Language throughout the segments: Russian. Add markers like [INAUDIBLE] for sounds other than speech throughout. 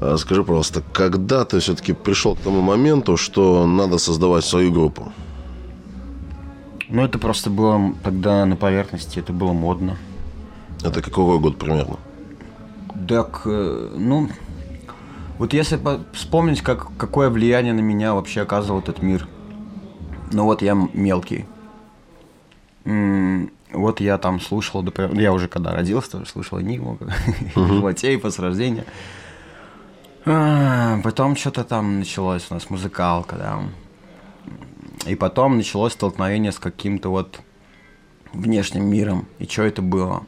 А скажи, пожалуйста, когда ты все-таки пришел к тому моменту, что надо создавать свою группу? Ну, это просто было тогда на поверхности, это было модно. Это какой год примерно? Так, э, ну, вот если вспомнить, как, какое влияние на меня вообще оказывал этот мир. Ну вот я мелкий. Вот я там слушал, я уже когда родился, тоже слушал Энигму, [LAUGHS] Животейпа с рождения. А, потом что-то там началось у нас музыкалка, да. И потом началось столкновение с каким-то вот внешним миром. И что это было?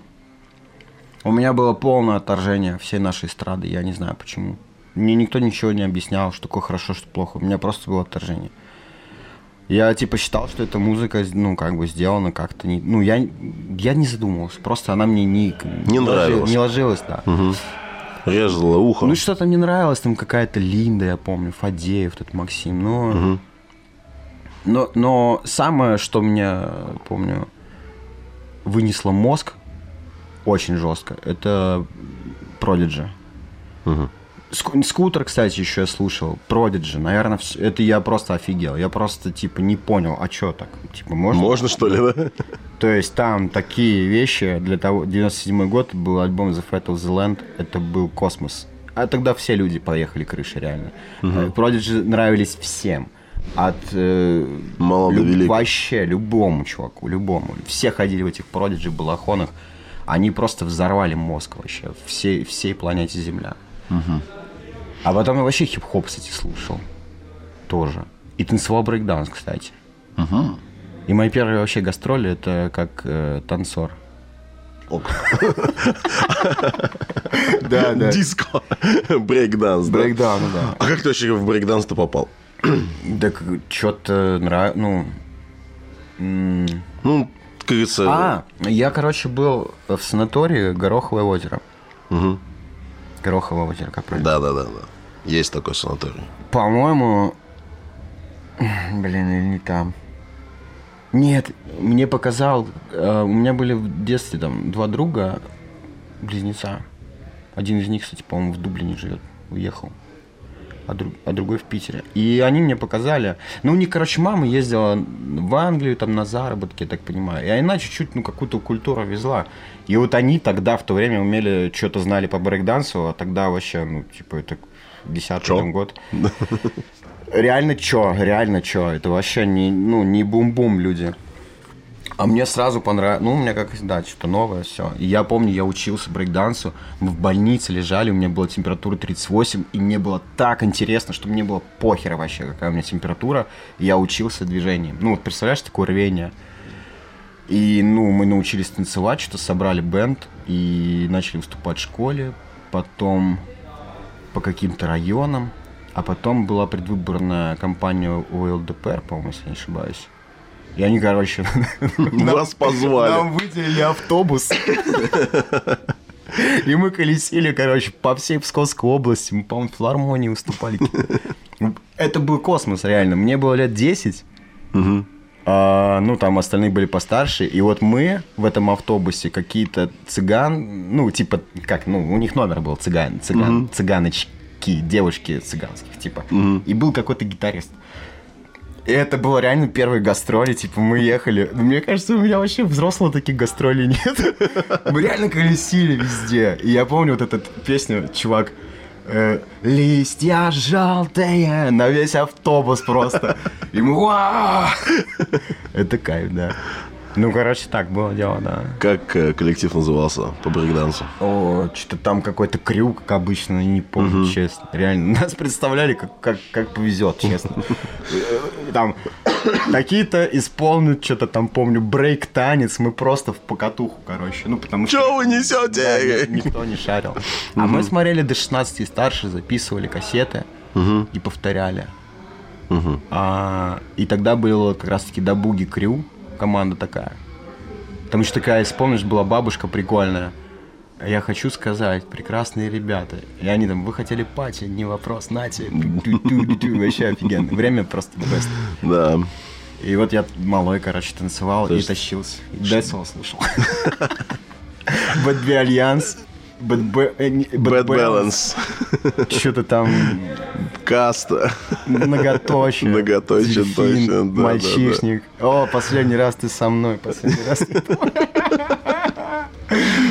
У меня было полное отторжение всей нашей эстрады, я не знаю почему. Мне никто ничего не объяснял, что такое хорошо, что плохо. У меня просто было отторжение. Я типа считал, что эта музыка, ну, как бы сделана как-то не. Ну, я, я не задумывался. Просто она мне не. Не нравилась. Не ложилась, да. Угу. Резала ухо. Ну, что-то мне нравилось, там какая-то Линда, я помню, Фадеев, тут Максим. Но, угу. но, но самое, что мне, помню, вынесло мозг очень жестко, это Prodigy. Угу. Скутер, кстати, еще я слушал. Продиджи, наверное, все, это я просто офигел. Я просто, типа, не понял, а что так? Типа, можно? Можно, что ли, да? То есть там такие вещи, для того, 97 год был альбом The Fat of the Land, это был космос. А тогда все люди поехали крыши, реально. Угу. Продиджи нравились всем. От э, Мало люб, велик. Вообще, любому чуваку, любому. Все ходили в этих Продиджи, балахонах. Они просто взорвали мозг вообще всей, всей планете Земля. Угу. А потом я вообще хип-хоп, кстати, слушал. Тоже. И танцевал брейкданс, кстати. Угу. И мои первые вообще гастроли это как э, танцор. [LAUGHS] Да, да. Диско. Брейкданс, да? Брейкданс, да. А как ты вообще в брейкданс-то попал? [CLEARS THROAT] Так что-то нравится, ну... Ну, как говорится... А, я, короче, был в санатории Гороховое озеро. Угу. Гороховое озеро, как правильно? Да, да, да, да. Есть такой санаторий. По-моему, блин, или не там. Нет, мне показал, э, у меня были в детстве там два друга, близнеца. Один из них, кстати, по-моему, в Дублине живет, уехал а, друг, а другой в Питере. И они мне показали. Ну, у них, короче, мама ездила в Англию там на заработки, я так понимаю. И она чуть-чуть, ну, какую-то культуру везла. И вот они тогда в то время умели, что-то знали по брейкдансу, а тогда вообще, ну, типа, это десятый год. Реально чё, реально чё. Это вообще не, ну, не бум-бум люди. А мне сразу понравилось, ну, у меня как да, что-то новое, все. И я помню, я учился брейкдансу, мы в больнице лежали, у меня была температура 38, и мне было так интересно, что мне было похер вообще, какая у меня температура, и я учился движением. Ну, вот представляешь, такое рвение. И, ну, мы научились танцевать, что собрали бенд, и начали выступать в школе, потом по каким-то районам, а потом была предвыборная кампания у ЛДПР, по-моему, если не ошибаюсь. И они, короче... [LAUGHS] Нас позвали. Нам выделили автобус. И мы колесили, короче, по всей Псковской области. Мы, по-моему, в филармонии выступали. Это был космос, реально. Мне было лет 10. Угу. А, ну, там остальные были постарше. И вот мы в этом автобусе какие-то цыган, ну, типа, как, ну, у них номер был цыган, цыган, угу. цыганочки, девушки цыганских, типа. Угу. И был какой-то гитарист. И это было реально первые гастроли, типа, мы ехали. Мне кажется, у меня вообще взрослых таких гастролей нет. Мы реально колесили везде. И я помню вот эту песню, чувак, э, листья желтые на весь автобус просто. И мы! Это кайф, да. Ну, короче, так было дело, да. Как э, коллектив назывался по брейкдансу? О, что-то там какой-то крюк, как обычно, не помню, угу. честно. Реально, [LAUGHS] нас представляли, как, как, как повезет, честно. [LAUGHS] Э, там какие-то исполнят, что-то там, помню, брейк-танец, мы просто в покатуху, короче. Ну, потому что... Что вы несете? никто не шарил. А мы смотрели до 16 и старше, записывали кассеты и повторяли. А, и тогда было как раз-таки Da Boogie Crew, команда такая. Там еще такая, если помнишь, была бабушка прикольная. Я хочу сказать, прекрасные ребята. И они там, вы хотели party, не вопрос, нате. Вообще офигенно. Время просто best. Да. И вот я малой, короче, танцевал и тащился. Децл слушал. Bad B. Альянс. Bad, э, Bad Balance. Что-то там... Каста. Многоточие. Многоточие, точно. Да, мальчишник. Да, да. О, последний раз ты со мной. Последний раз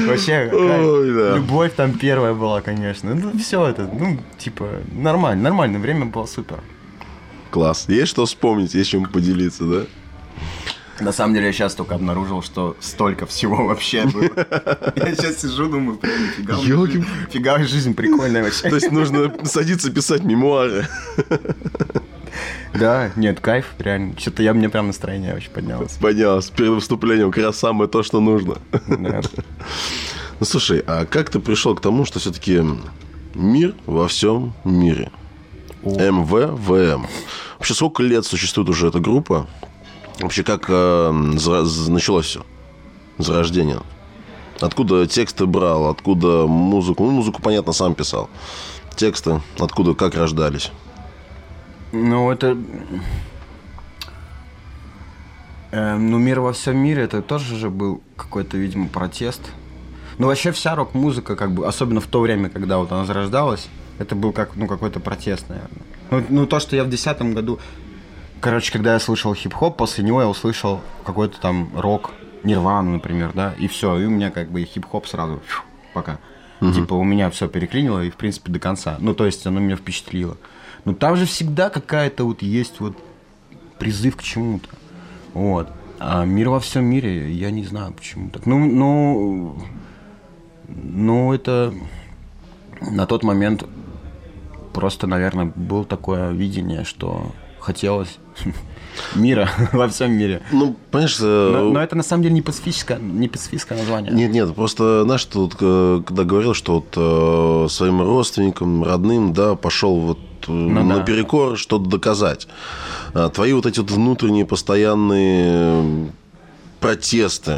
Вообще, Ой, да. любовь там первая была, конечно. Ну, все это, ну, типа, нормально, нормально, время было супер. Класс. Есть что вспомнить, есть чем поделиться, да? На самом деле я сейчас только обнаружил, что столько всего вообще было. [LAUGHS] Я сейчас сижу, думаю, фига, жизнь, фига жизнь прикольная вообще. То есть нужно садиться писать мемуары. Да, нет, кайф, реально. Что-то я мне прям настроение вообще поднялось. Поднялось. Перед выступлением как раз самое то, что нужно. Да. Ну слушай, а как ты пришел к тому, что все-таки мир во всем мире? МВВМ. Вообще сколько лет существует уже эта группа? Вообще, как э, началось все? Зарождение. Откуда тексты брал, откуда музыку? Ну, музыку, понятно, сам писал. Тексты, откуда, как рождались? Ну, это... Э, ну, мир во всем мире, это тоже же был какой-то, видимо, протест. Ну, вообще вся рок-музыка, как бы, особенно в то время, когда вот она зарождалась, это был как, ну, какой-то протест, наверное. Ну, ну, то, что я в десятом году Короче, когда я слышал хип-хоп, после него я услышал какой-то там рок, Нирвану, например, да, и все, и у меня как бы хип-хоп сразу фью, пока. Угу. Типа у меня все переклинило и в принципе до конца. Ну то есть оно меня впечатлило. Но там же всегда какая-то вот есть вот призыв к чему-то. Вот. А мир во всем мире, я не знаю почему так. Ну, ну, ну это на тот момент просто, наверное, было такое видение, что хотелось [LAUGHS] мира [LAUGHS] во всем мире. Ну, понимаешь... Э, но, но это на самом деле не пацифическое, не пацифистское название. Нет, нет, просто, знаешь, тут, э, когда говорил, что вот э, своим родственникам, родным, да, пошел вот ну, наперекор да. что-то доказать. А твои вот эти вот внутренние постоянные протесты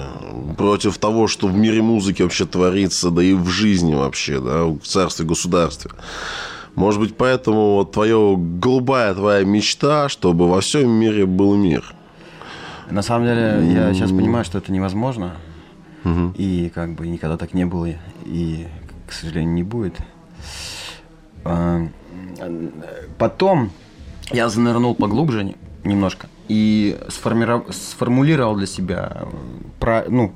против того, что в мире музыки вообще творится, да и в жизни вообще, да, в царстве, государстве. Может быть, поэтому вот твоя голубая твоя мечта, чтобы во всем мире был мир. На самом деле, я сейчас понимаю, что это невозможно. Угу. И как бы никогда так не было. И, к сожалению, не будет. А, потом я занырнул поглубже немножко и сформулировал для себя, про, ну,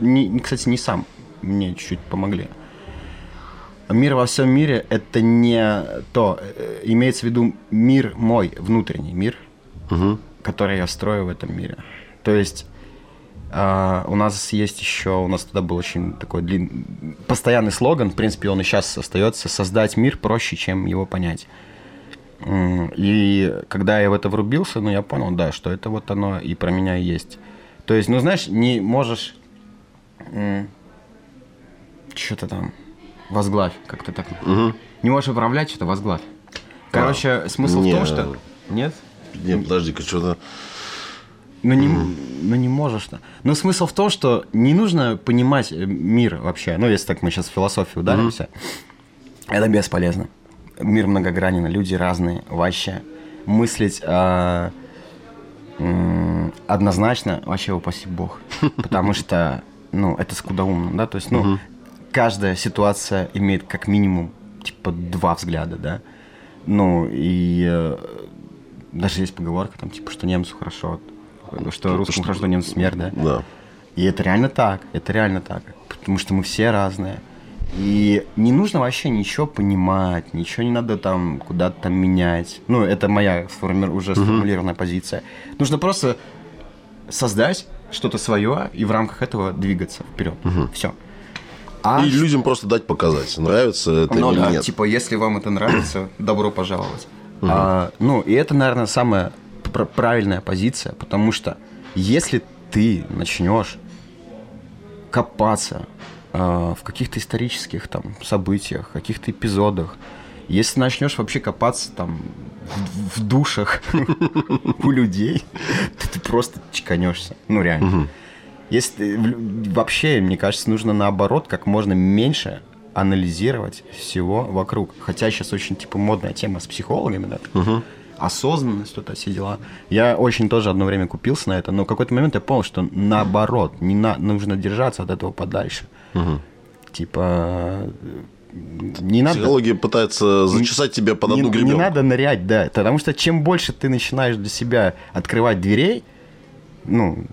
не, кстати, не сам, мне чуть-чуть помогли мир во всем мире это не то. Э, имеется в виду мир мой, внутренний мир, угу. который я строю в этом мире. То есть Uh, у нас есть еще, у нас тогда был очень такой длинный, постоянный слоган, в принципе, он и сейчас остается, создать мир проще, чем его понять. И когда я в это врубился, ну, я понял, да, что это вот оно и про меня и есть. То есть, ну, знаешь, не можешь... Что-то там возглавь, как-то так. Угу. Не можешь управлять, что-то возглавь. Короче, а, смысл не, в том, что... Нет? Нет, подожди-ка, что-то... Ну не, mm. ну не можешь. -то. Но смысл в том, что не нужно понимать э, мир вообще. Ну, если так мы сейчас в философию ударимся, mm. это бесполезно. Мир многогранен, люди разные вообще. Мыслить э, э, однозначно, вообще упаси бог. [LAUGHS] Потому что, ну, это скудоумно, да, то есть, ну, каждая ситуация имеет как минимум типа два взгляда, да. Ну и э, даже есть поговорка там типа, что немцу хорошо, что русскому хорошо, что немцу смерть, да. Да. И это реально так, это реально так, потому что мы все разные. И не нужно вообще ничего понимать, ничего не надо там куда-то там менять. Ну, это моя сформи... уже сформулированная uh-huh. позиция. Нужно просто создать что-то свое и в рамках этого двигаться вперед. Uh-huh. Все. А и людям просто дать показать, нравится это ну, или да, нет. Типа, если вам это нравится, [COUGHS] добро пожаловать. Угу. А, ну, и это, наверное, самая правильная позиция, потому что если ты начнешь копаться э, в каких-то исторических там событиях, каких-то эпизодах, если начнешь вообще копаться там в, в душах [LAUGHS] у людей, [LAUGHS] ты просто чеканешься. Ну, реально. Если вообще, мне кажется, нужно наоборот как можно меньше анализировать всего вокруг. Хотя сейчас очень типа модная тема с психологами, да. Угу. Осознанность, что-то все дела. Я очень тоже одно время купился на это, но в какой-то момент я понял, что наоборот, не на, нужно держаться от этого подальше. Угу. Типа, не надо... Психология пытается зачесать тебя под одну не, гребенку. Не надо нырять, да. Потому что чем больше ты начинаешь для себя открывать дверей, ну,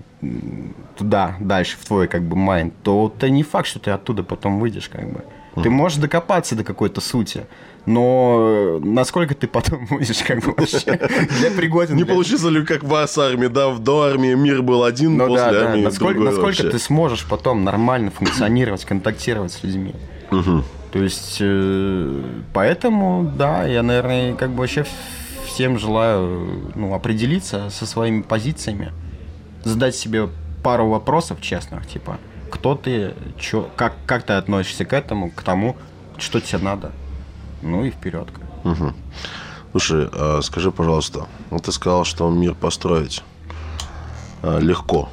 туда, дальше, в твой, как бы, майнд, то это не факт, что ты оттуда потом выйдешь, как бы. Ты можешь докопаться до какой-то сути, но насколько ты потом [LAUGHS] будешь как бы вообще для пригоден. Не для... получится ли, как в с армии, да, до армии мир был один, ну, после да, армии да. Насколько, насколько вообще. ты сможешь потом нормально функционировать, контактировать с людьми. Угу. То есть, э, поэтому, да, я, наверное, как бы вообще всем желаю ну, определиться со своими позициями, задать себе пару вопросов честных, типа, кто ты, чё, как, как ты относишься к этому, к тому, что тебе надо. Ну и вперед. Угу. Слушай, а скажи, пожалуйста, вот ты сказал, что мир построить а, легко.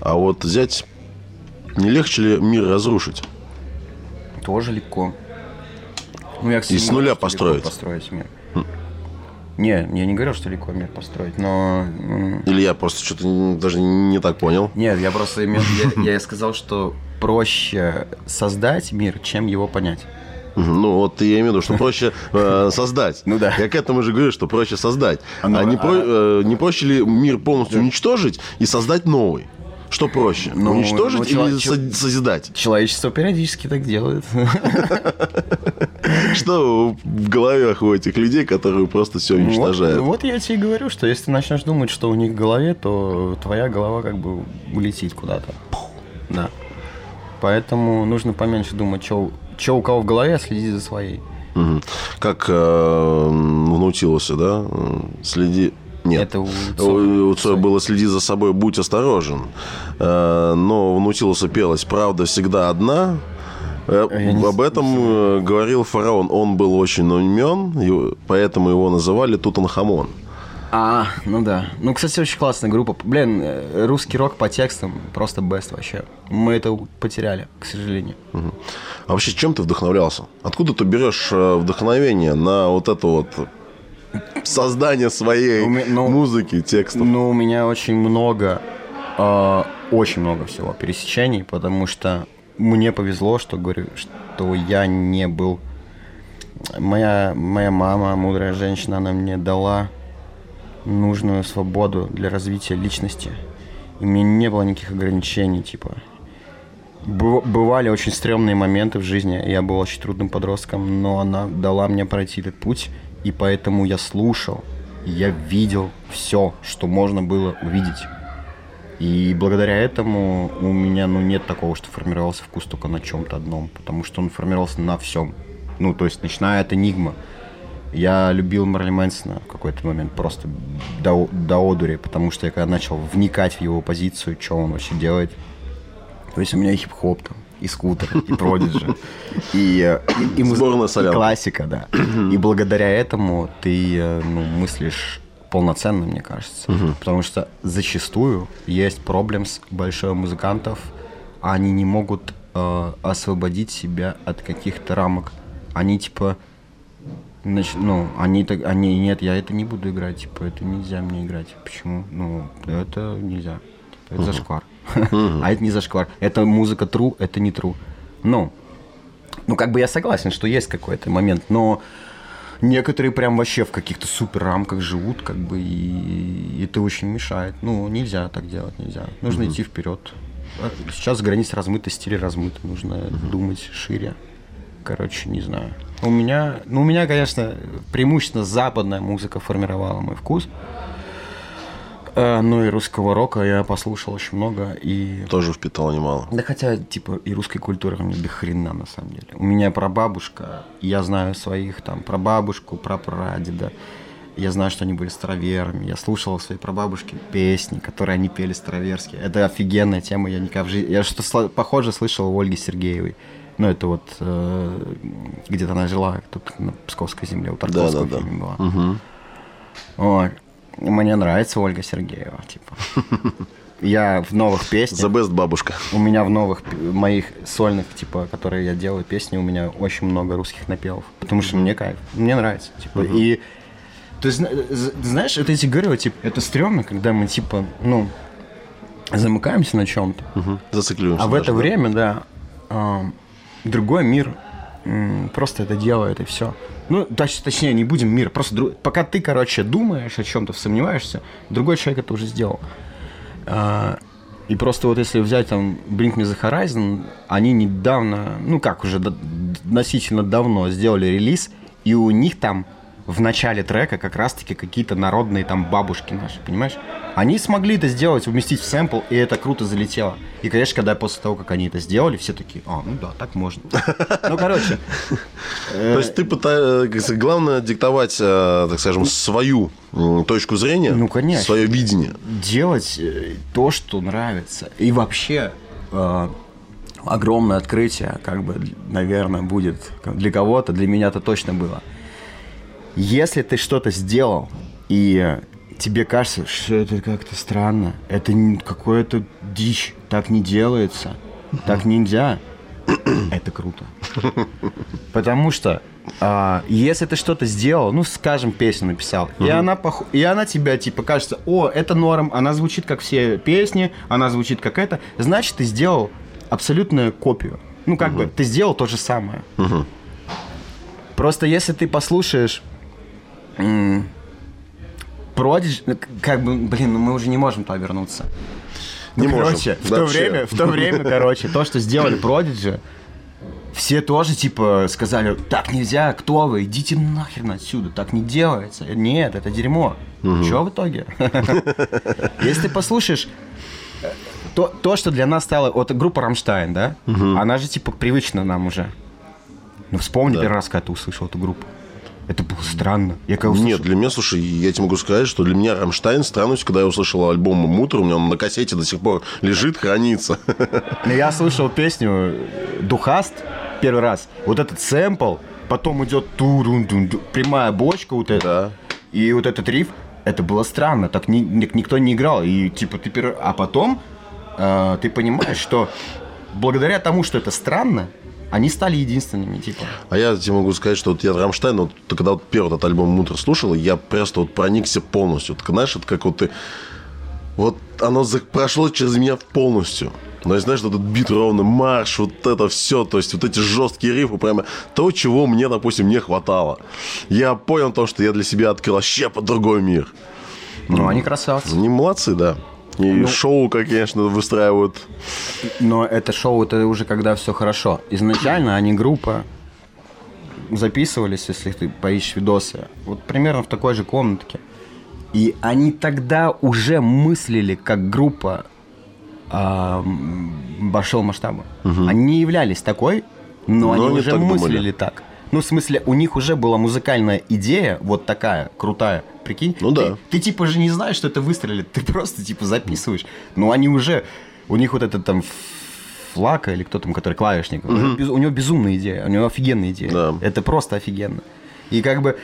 А вот взять, не легче ли мир разрушить? Тоже легко. Ну, я, И с нуля построить. построить мир. Не, я не говорил, что легко мир построить, но... Или я просто что-то даже не так понял? Нет, я просто имел... [LAUGHS] Я, я сказал, что проще создать мир, чем его понять. Ну, вот я имею в виду, что проще э, [LAUGHS] создать. Ну да. Я к этому же говорю, что проще создать. А ну, а, не, а- про- э, не проще ли мир полностью уничтожить и создать новый? Что проще? Ну, уничтожить ну, или чело- со- созидать? Человечество периодически так делает. [LAUGHS] [LAUGHS] Что в головах у этих людей, которые просто все Вот, уничтожают? ну вот я тебе и говорю, что если ты начнешь думать, что у них в голове, то твоя голова как бы улетит куда-то. Да. Поэтому нужно поменьше думать, что у кого в голове, а следить за своей. Мгм. Как э, в Наутилусе, да? Следи... Нет. Это у У, у Цоя было «Следи за собой, будь осторожен». Э, Но в Наутилуса пелось «Правда всегда одна». Э, Я Об этом э, говорил фараон. Он был очень умен, поэтому его называли Тутанхамон. А, ну да. Ну, кстати, очень классная группа. Блин, э, русский рок по текстам просто best вообще. Мы это потеряли, к сожалению. Мгм. А вообще, чем ты вдохновлялся? Откуда ты берешь вдохновение на вот это вот создание своей ну, музыки, текстов? Ну, у меня очень много, э, очень много всего пересечений, потому что мне повезло, что говорю, что я не был. Моя, моя мама, мудрая женщина, она мне дала нужную свободу для развития личности. И меня не было никаких ограничений, типа. Быв- Бывали очень стрёмные моменты в жизни, я был очень трудным подростком, но она дала мне пройти этот путь, и поэтому я слушал, я видел все, что можно было увидеть. И благодаря этому у меня ну, нет такого, что формировался вкус только на чем-то одном, потому что он формировался на всем. Ну, то есть, начиная от Энигма. Я любил Марли Мэнсона в какой-то момент просто до, до одури, потому что я когда начал вникать в его позицию, что он вообще делает, то есть у меня и хип-хоп там, и скутер, и продиджи, и, и, и муз- Сборная и классика, да. И благодаря этому ты э, ну, мыслишь полноценно, мне кажется. Потому что зачастую есть проблем с большой музыкантов, они не могут э, освободить себя от каких-то рамок. Они типа Нач- ну, они так, они, нет, я это не буду играть, типа, это нельзя мне играть. Почему? Ну, это нельзя. Типа, это зашквар. А это не зашквар. Это музыка true, это не true. Ну, ну, как бы я согласен, что есть какой-то момент, но некоторые прям вообще в каких-то супер рамках живут, как бы, и, и это очень мешает. Ну, нельзя так делать, нельзя. Нужно идти вперед. А Сейчас границы размыты, стили размыты, нужно думать шире. Короче, не знаю. У меня, ну, у меня, конечно, преимущественно западная музыка формировала мой вкус. Э, Ну и русского рока я послушал очень много и Тоже впитал немало. да хотя, типа, и русской культуры мне до хрена, на самом деле. У меня прабабушка, я знаю своих, там, прабабушку, прапрадеда. Я знаю, что они были староверами. Я слушал своей прабабушки песни, которые они пели староверские. Это офигенная тема. Я никогда в жизни... Я что то похоже слышал у Ольги Сергеевой. Ну, это вот э, где-то она жила тут на Псковской земле, у Тарковского Да-да-да. фильме была. Мгм. Вот. Мне нравится Ольга Сергеева, типа. [LAUGHS] Я в новых песнях... The best бабушка. У меня в новых моих сольных, типа, которые я делаю песни, у меня очень много русских напевов. Потому что мне кайф. Мне нравится. Типа, и то есть, знаешь, это я тебе говорю, типа, это стрёмно, когда мы, типа, ну, замыкаемся на чем-то. Мгм. Зацикливаемся. А в даже, это да. время, да, э, другой мир просто это делает, и все. Ну, точ, точнее, не будем мир. Просто друг... пока ты, короче, думаешь о чем-то, сомневаешься, другой человек это уже сделал. А, и просто вот если взять там Bring Me The Horizon, они недавно, ну как уже относительно давно сделали релиз, и у них там в начале трека как раз-таки какие-то народные там бабушки наши, понимаешь? Они смогли это сделать, уместить в сэмпл, и это круто залетело. И, конечно, когда после того, как они это сделали, все такие, а, ну да, так можно. Ну, короче. То есть ты пытаешься, главное, диктовать, э, так скажем, свою точку зрения, ну, конечно. свое видение. Делать э, то, что нравится. И вообще, э, огромное открытие, как бы, наверное, будет для кого-то, для меня это точно было – если ты что-то сделал, и тебе кажется, что это как-то странно, это какое-то дичь, так не делается, так нельзя, [CLEARS THROAT] это круто. Потому что а, если ты что-то сделал, ну, скажем, песню написал, угу. и, она пох... и она тебя, типа, кажется, о, это норм, она звучит как все песни, она звучит как это, значит, ты сделал абсолютную копию. Ну, как угу. бы, ты сделал то же самое. Угу. Просто если ты послушаешь Продидж, ну, как бы, блин, ну мы уже не можем туда вернуться. Не ну, короче, можем. в то время, в то время, [LAUGHS] короче, то, что сделали Продиджи, все тоже, типа, сказали, так нельзя, кто вы, идите нахрен отсюда, так не делается. Нет, это дерьмо. Угу. Чего в итоге? [LAUGHS] Если ты послушаешь, то, то, что для нас стало, вот группа Рамштайн, да, она же, типа, привычна нам уже. Ну, вспомни первый раз, когда ты услышал эту группу. Это было странно. Я когда услышал... Нет, для меня, слушай, я тебе могу сказать, что для меня Рамштайн странность, когда я услышал альбом «Мутр», у меня он на кассете до сих пор лежит, хранится. Я слышал песню «Духаст» первый раз. Вот этот сэмпл, потом идет ту прямая бочка вот эта. Да. И вот этот риф, это было странно, так ни, никто не играл. И типа ты пер... А потом э, ты понимаешь, что благодаря тому, что это странно, они стали единственными, типа. А я тебе могу сказать, что вот я Рамштайн, вот, когда вот первый этот альбом «Мутр» слушал, я просто вот проникся полностью. Вот, знаешь, это как вот ты... Вот оно прошло через меня полностью. Но, знаешь, вот этот бит ровно, марш, вот это все, то есть вот эти жесткие рифы, прямо то, чего мне, допустим, не хватало. Я понял то, что я для себя открыл вообще по другой мир. Ну, они красавцы. Они молодцы, да. И ну, шоу, конечно, выстраивают. Но это шоу, это уже когда все хорошо. Изначально они группа записывались, если ты поищешь видосы, вот примерно в такой же комнатке. И они тогда уже мыслили как группа э, большого масштаба. Угу. Они не являлись такой, но, но они, уже мыслили думали. так. Ну, в смысле, у них уже была музыкальная идея, вот такая, крутая, прикинь. Ну да. Ты, типа же не знаешь, что это выстрелит, ты просто типа записываешь. Ну, они уже, у них вот это там флака или кто там, который клавишник, угу. у него безумная идея, у него офигенная идея. Да. Это просто офигенно. И как бы,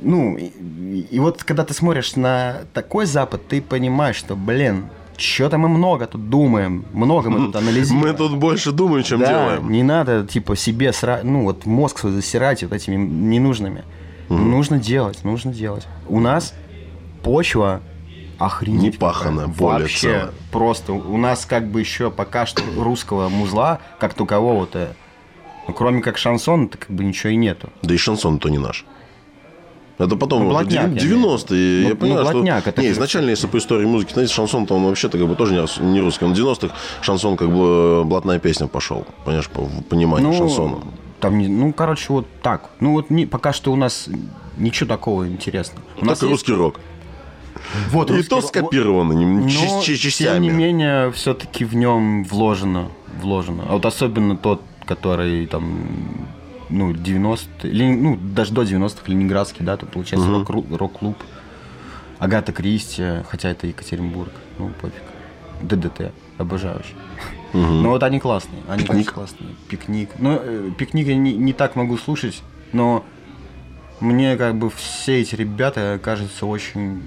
ну, и, и вот когда ты смотришь на такой Запад, ты понимаешь, что, блин, что-то мы много тут думаем, много мы тут анализируем. [LAUGHS] Мы тут больше думаем, чем да, делаем. Не надо, типа, себе сра... ну, вот мозг свой засирать вот этими ненужными. Угу. Нужно делать, нужно делать. У нас почва охренеть. Не пахана, более Вообще, целая. просто у нас как бы еще пока что русского музла, как такового-то, ну, кроме как шансон, то как бы ничего и нету. Да и шансон-то не наш. Это потом, ну, 90-е. Я, ну, понимаю, ну, что... Это не, изначально, если по истории музыки, знаете, шансон, он вообще-то как бы тоже не русский. В 90-х шансон как бы блатная песня пошел, понимаешь, по пониманию ну, шансона. Там, ну, короче, вот так. Ну, вот не, пока что у нас ничего такого интересного. У нас русский есть... рок. Вот, и то скопировано но, частями. Тем не менее, все-таки в нем вложено, вложено. А вот особенно тот, который там ну, 90 или, ну, даже до 90-х Ленинградский, да, тут получается угу. рок-клуб. Агата Кристи, хотя это Екатеринбург, ну, пофиг. ДДТ, обожаю очень. Угу. Но вот они классные, они пикник. классные. Пикник. Ну, э, пикник я не, не так могу слушать, но мне как бы все эти ребята кажутся очень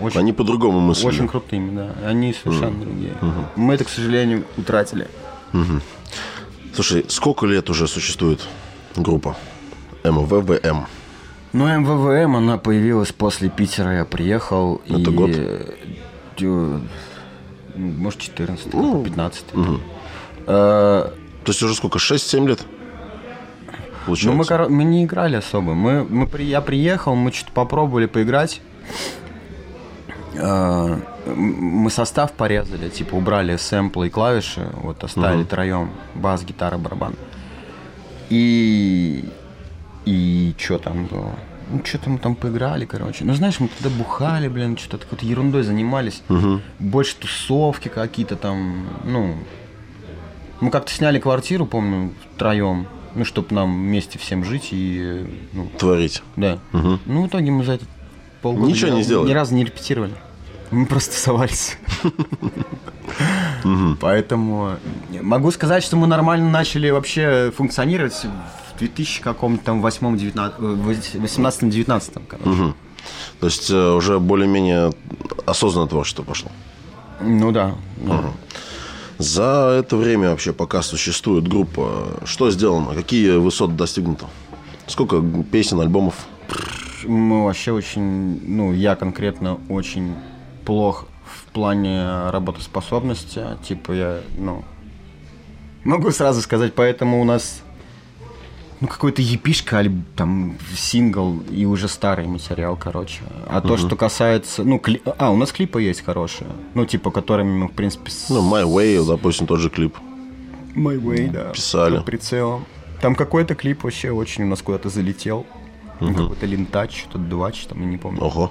очень, они по-другому мыслят. Очень крутыми, да. Они совершенно mm. другие. Mm-hmm. Мы это, к сожалению, утратили. Mm-hmm. Слушай, сколько лет уже существует группа МВВМ? Ну, МВВМ, она появилась после Питера, я приехал. Это и... год? Может, 14 ну, 15 угу. Э, То есть уже сколько, 6-7 лет? Получается. Ну, мы, мы не играли особо. Мы, мы, я приехал, мы что-то попробовали поиграть. Э, мы состав порезали, типа убрали сэмплы и клавиши, вот оставили угу. троем бас, гитара, барабан. И и что там было? Ну, что-то мы там поиграли, короче. Ну, знаешь, мы тогда бухали, блин, что-то какой-то ерундой занимались. Угу. Больше тусовки какие-то там, ну... Мы как-то сняли квартиру, помню, втроем. Ну, чтобы нам вместе всем жить и... Ну, Творить. Да. Угу. Ну, в итоге мы за этот полгода... Ничего не сделали? Ни разу не репетировали. Мы просто тусовались. Поэтому могу сказать, что мы нормально начали вообще функционировать в 2000 каком-то там 18-19, короче. То есть э, уже более-менее осознанное творчество пошло. Ну да. За это время вообще, пока существует группа, что сделано? Какие высоты достигнуты? Сколько песен, альбомов? Мы вообще очень, ну, я конкретно очень плох в плане работоспособности. Типа я, ну, могу сразу сказать, поэтому у нас ну, какой-то епишка, альб, там, сингл и уже старый материал, короче. А угу. то, что касается... Ну, кли... А, у нас клипы есть хорошие. Ну, типа, которыми мы, в принципе... С... Ну, My Way, допустим, тот же клип. My Way, да. Писали. Под прицелом. Там какой-то клип вообще очень у нас куда-то залетел. Угу. Какой-то лентач, что-то двач, там, я не помню. Ого.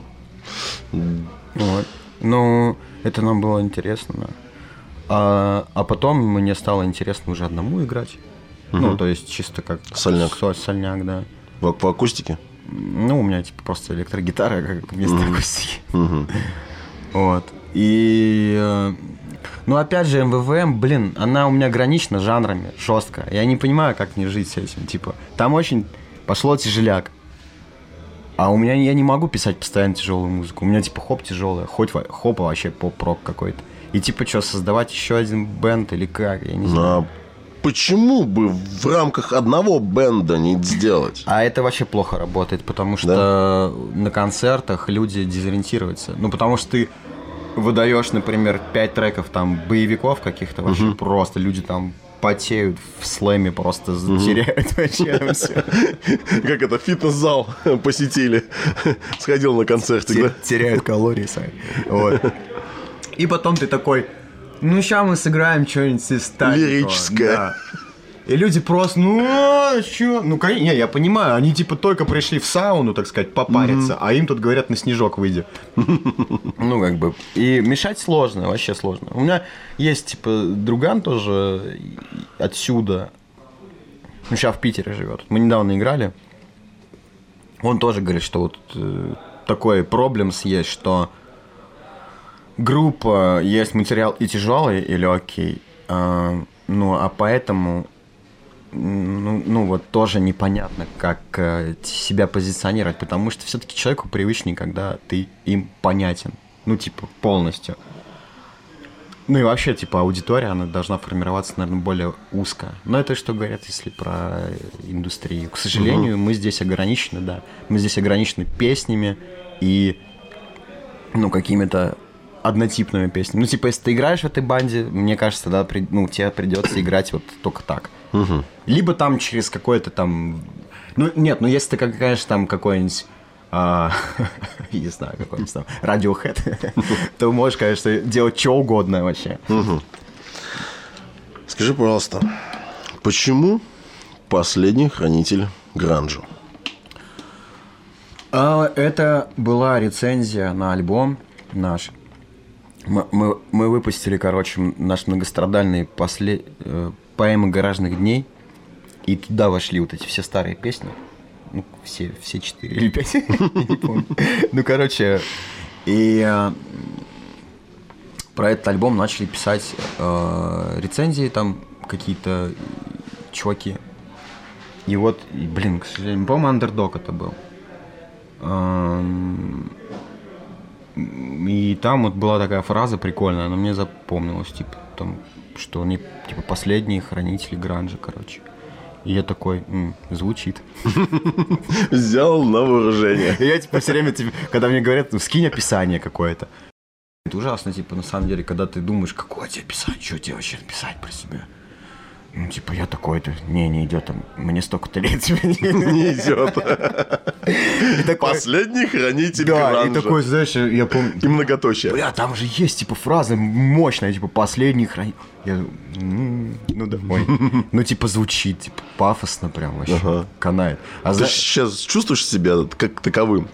Вот. Ну, это нам было интересно, да. А, а потом мне стало интересно уже одному играть. Угу. Ну, то есть чисто как... Сольняк. Со, сольняк, да. В, по акустике? Ну, у меня типа просто электрогитара как вместо угу. акустики. Угу. Вот. И... Э, ну, опять же, МВВМ, блин, она у меня ограничена жанрами, жестко. Я не понимаю, как мне жить с этим. Типа, там очень пошло тяжеляк. А у меня я не могу писать постоянно тяжелую музыку. У меня типа хоп тяжелая, хоть хоп вообще поп-рок какой-то. И типа что, создавать еще один бенд или как? Я не знаю. Но почему бы в рамках одного бенда не сделать? А это вообще плохо работает, потому что да? на концертах люди дезориентируются. Ну, потому что ты выдаешь, например, пять треков там боевиков каких-то вообще угу. просто люди там потеют в слэме, просто теряют вообще все. [LAUGHS] Как это, фитнес-зал [LAUGHS] посетили, [LAUGHS] сходил на концерте, Теряют калории сами. Вот. И потом ты такой, ну сейчас мы сыграем что-нибудь из Лирическое. Да. И люди просто, ну, а, что? Ну, конечно, не, я понимаю, они типа только пришли в сауну, так сказать, попариться, mm-hmm. а им тут говорят на снежок выйди. [LAUGHS] Ну, как бы. И мешать сложно, вообще сложно. У меня есть, типа, друган тоже отсюда. Ну, сейчас в Питере живет. Мы недавно играли. Он тоже говорит, что вот э, такой проблем есть, что группа есть материал и тяжелый, и легкий. Э, ну, а поэтому ну, ну вот тоже непонятно, как э, себя позиционировать, потому что все-таки человеку привычнее, когда ты им понятен. Ну, типа, полностью. Ну и вообще, типа, аудитория, она должна формироваться, наверное, более узко. Но это что говорят, если про индустрию. К сожалению, угу. мы здесь ограничены, да. Мы здесь ограничены песнями и, ну, какими-то однотипными песнями. Ну, типа, если ты играешь в этой банде, мне кажется, да, при, ну, тебе придется играть вот только так. Угу. Либо там через какое-то там... Ну, нет, ну, если ты, конечно, там какой-нибудь... А, [LAUGHS] не знаю, какой-нибудь там Radiohead, [LAUGHS] то можешь, конечно, делать что угодно вообще. Угу. Скажи, пожалуйста, почему последний хранитель Гранжу? А, это была рецензия на альбом наш. Мы, мы, мы выпустили, короче, наш многострадальный после, поэмы гаражных дней, и туда вошли вот эти все старые песни. Ну, все, все четыре или пять, [LAUGHS] не помню. Ну, короче, и э, про этот альбом начали писать э, рецензии там какие-то чуваки. И вот, блин, к сожалению, по-моему, андердог это был. Эм, и там вот была такая фраза прикольная, она мне запомнилась, типа, там, что они, типа, последние хранители гранжа, короче. И я такой, М, звучит. Взял на вооружение. И я, типа, все время, типа, когда мне говорят, ну, скинь описание какое-то. Это ужасно, типа, на самом деле, когда ты думаешь, какое тебе описание, что тебе вообще написать про себя. Ну, типа, я такой-то, не, не идет там, мне столько-то лет не [LAUGHS] идет. Последний хранитель Да, и такой, знаешь, я помню... И многоточие. Бля, там же есть, типа, фраза мощная, типа, последний хранитель. Я ну да, ой. [LAUGHS] Ну, типа, звучит, типа, пафосно прям вообще, канает. А Ты сейчас чувствуешь себя как таковым?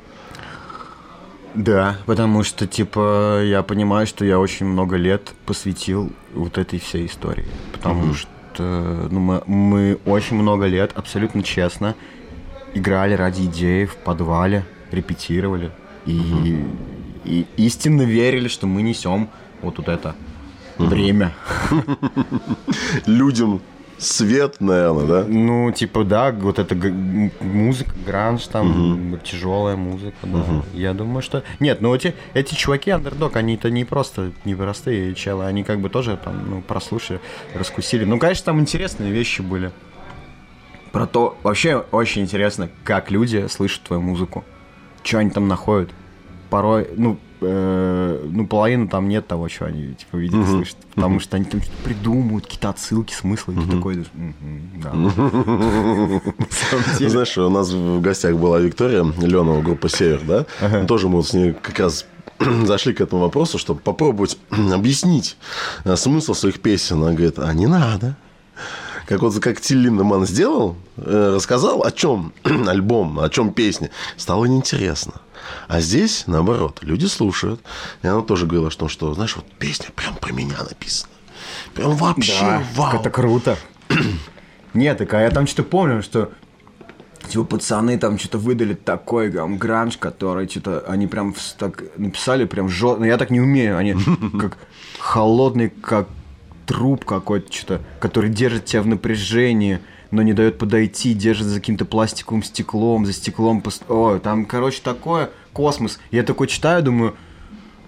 Да, потому что, типа, я понимаю, что я очень много лет посвятил вот этой всей истории. Потому что что ну, мы, мы очень много лет абсолютно честно играли ради идеи в подвале, репетировали и, угу. и истинно верили, что мы несем вот, вот это угу. время. [LAUGHS] Людям свет, наверное, да? Ну, типа, да, вот эта музыка, гранж, там, угу. тяжелая музыка, да. Угу. Я думаю, что... Нет, ну эти, эти чуваки, андердог, они-то не просто непростые челы, они как бы тоже там, ну, прослушали, раскусили. Ну, конечно, там интересные вещи были. Про то, вообще очень интересно, как люди слышат твою музыку. Что они там находят. Порой, ну, э, ну, половина там нет того, что они, типа, видят, uh-huh. слышат. Потому что они там что-то придумывают, какие-то отсылки, смыслы. Uh-huh. И ты такой, да. Знаешь, у нас в гостях была Виктория Ленова, группа «Север», да? Тоже мы с ней как раз [CLEARS THROAT] зашли к этому вопросу, чтобы попробовать [CLEARS THROAT] объяснить э, смысл своих песен. Она говорит, а не надо. Как вот как Тиль Линдеман сделал, э, рассказал, о чем [CLEARS THROAT] альбом, о чем песня. Стало неинтересно. А здесь, наоборот, люди слушают. И она тоже говорила, что, что знаешь, вот песня прям про меня написана. Прям вообще да, вау. Это круто. [CLEARS THROAT] Нет, так а я там что-то помню, что Типа пацаны там что-то выдали такой там гранж, который что-то они прям так написали прям жестко. Я так не умею, они [LAUGHS] как холодный, как труп какой-то что-то, который держит тебя в напряжении но не дает подойти, держит за каким-то пластиковым стеклом, за стеклом. Пост... Ой, там, короче, такое космос. Я такой читаю, думаю,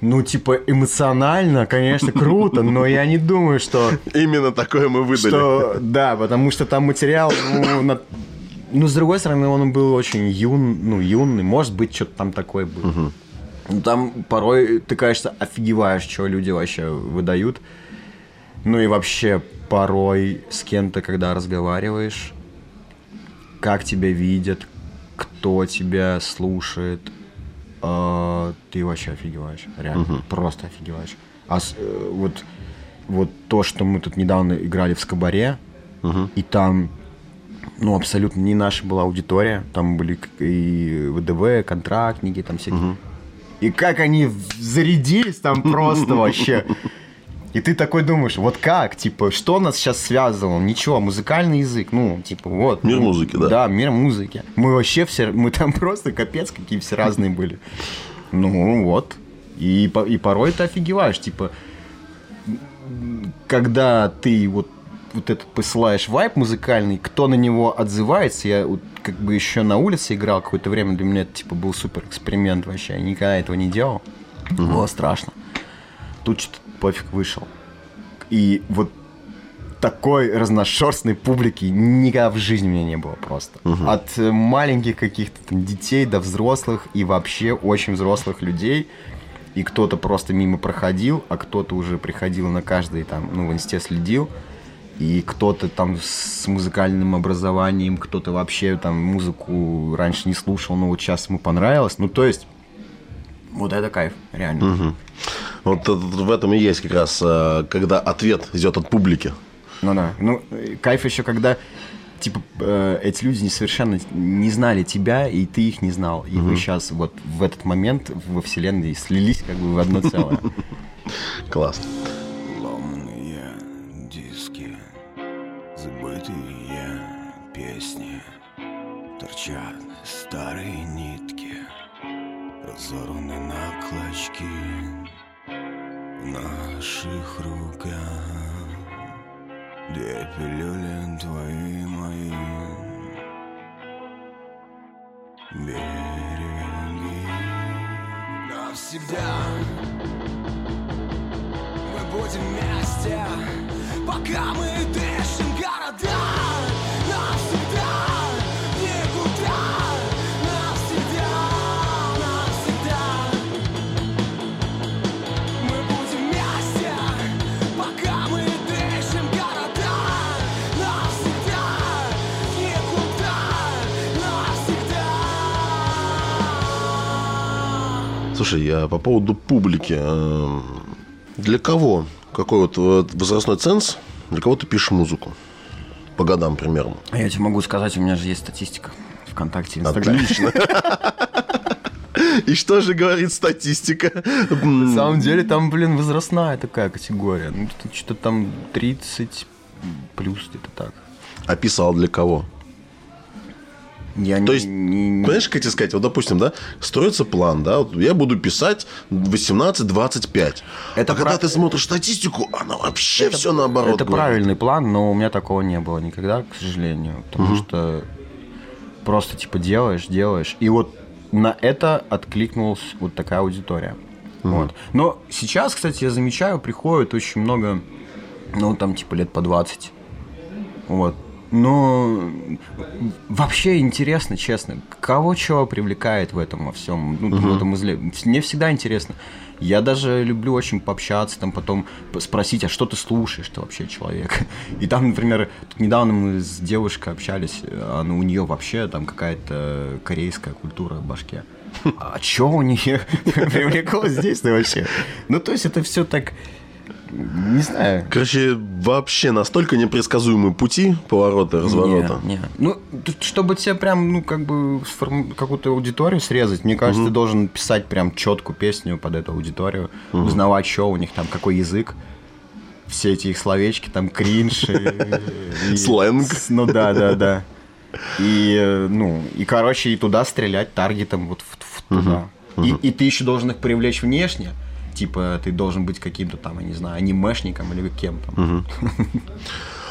ну, типа, эмоционально, конечно, круто, но я не думаю, что... Именно такое мы выдали. Что, да, потому что там материал, ну, на... ну, с другой стороны, он был очень юн, ну, юный, может быть, что-то там такое было. Угу. Ну, там порой ты, конечно, офигеваешь, что люди вообще выдают. Ну и вообще, порой с кем-то, когда разговариваешь, как тебя видят, кто тебя слушает, э, ты вообще офигеваешь, реально, угу. просто офигеваешь. А с, э, вот, вот то, что мы тут недавно играли в Скобаре, угу. и там, ну, абсолютно не наша была аудитория, там были и ВДВ, контрактники, там всякие. Угу. И как они зарядились там просто [LAUGHS] вообще. И ты такой думаешь, вот как, типа, что нас сейчас связывало? Ничего, музыкальный язык, ну, типа, вот. Мир музыки, да? Да, мир музыки. Мы вообще все, мы там [LAUGHS] просто капец какие все разные были. Ну, вот. И, и порой ты офигеваешь, типа, когда ты вот вот этот посылаешь вайп музыкальный, кто на него отзывается, я вот как бы еще на улице играл какое-то время, для меня это типа был супер эксперимент вообще, я никогда этого не делал, угу. было страшно. Тут что-то пофиг вышел. И вот такой разношерстной публики никогда в жизни у меня не было просто. Угу. От маленьких каких-то там детей до взрослых и вообще очень взрослых людей. И кто-то просто мимо проходил, а кто-то уже приходил на каждый там, ну, в инсте следил. И кто-то там с музыкальным образованием, кто-то вообще там музыку раньше не слушал, но вот сейчас ему понравилось. Ну, то есть, вот это кайф, реально. Угу. Вот в этом и есть как раз, э, когда ответ идет от публики. Ну да. Ну, кайф еще, когда типа э, эти люди не совершенно не знали тебя, и ты их не знал. И угу. вы сейчас вот в этот момент во вселенной слились как бы в одно целое. [LAUGHS] Класс. Ломные диски, забытые песни, торчат старые разорваны на клочки в наших руках. Две пилюли твои мои. Береги Навсегда. Мы будем вместе Пока мы дышим Слушай, я по поводу публики. э, Для кого? Какой вот возрастной ценз? Для кого ты пишешь музыку? По годам примерно. Я тебе могу сказать, у меня же есть статистика ВКонтакте, Инстаграме. Отлично. И что же говорит статистика? На самом деле там, блин, возрастная такая категория. Ну, что-то там 30 плюс где-то так. Описал для кого? Я То не- есть, не- Понимаешь, как тебе сказать? Вот, допустим, да, строится план, да, вот я буду писать 18-25. Это а когда прав- ты смотришь статистику, она вообще все наоборот. Это говорит. правильный план, но у меня такого не было никогда, к сожалению. Потому что просто типа делаешь, делаешь. И вот на это откликнулась вот такая аудитория. Вот. Но сейчас, кстати, я замечаю, приходит очень много, ну, там, типа, лет по 20. Вот. Но вообще интересно, честно, кого чего привлекает в этом во всем, ну, в этом узле. Мне всегда интересно. Я даже люблю очень пообщаться, там потом спросить, а что ты слушаешь-то вообще, человек? [LAUGHS] И там, например, тут недавно мы с девушкой общались, а, ну, у нее вообще там какая-то корейская культура в башке. [LAUGHS] А что у нее [LAUGHS] привлекло здесь-то вообще? Ну, то есть это все так, не знаю, Короче, вообще настолько непредсказуемые пути, поворота, разворота. Не, не. Ну, чтобы тебе прям, ну, как бы сформ- какую-то аудиторию срезать, мне кажется, ты должен писать прям четкую песню под эту аудиторию, узнавать, что у них там, какой язык, все эти их словечки, там, кринж. и- и- Сленг. Ну, да, да, да. И, ну, и, короче, и туда стрелять таргетом вот в, в туда. И, и ты еще должен их привлечь внешне. Типа, ты должен быть каким-то там, я не знаю, анимешником или кем там.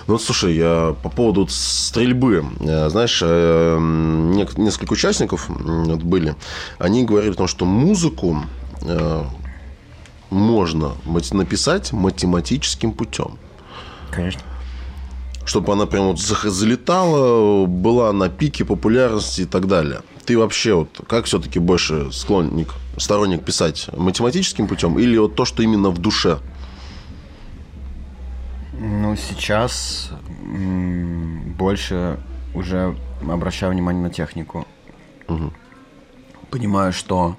Ну, слушай, я по поводу стрельбы. э, Знаешь, э, нек- несколько участников были. Они говорили о том, что музыку э, можно написать математическим путем. Конечно. Чтобы она прям вот залетала, была на пике популярности и так далее. Ты вообще вот как все-таки больше склонник, сторонник писать математическим путем или вот то, что именно в душе? Ну, сейчас больше уже обращаю внимание на технику. Понимаю, что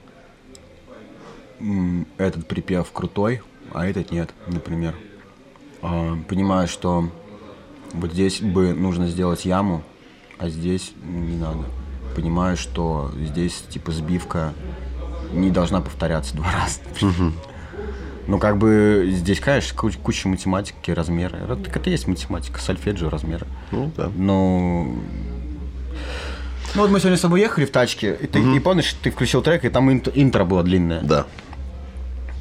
этот припев крутой, а этот нет, например. А, понимаю, что вот здесь бы нужно сделать яму, а здесь не надо. Понимаю, что здесь типа сбивка не должна повторяться два раза. Ну, как бы здесь, конечно, куч- куча математики, размеры. Так это и есть математика, сольфеджио, размеры. Ну, да. Ну, ну вот мы сегодня с тобой ехали в тачке, и ты и помнишь, ты включил трек, и там инт- интро было длинное. Да.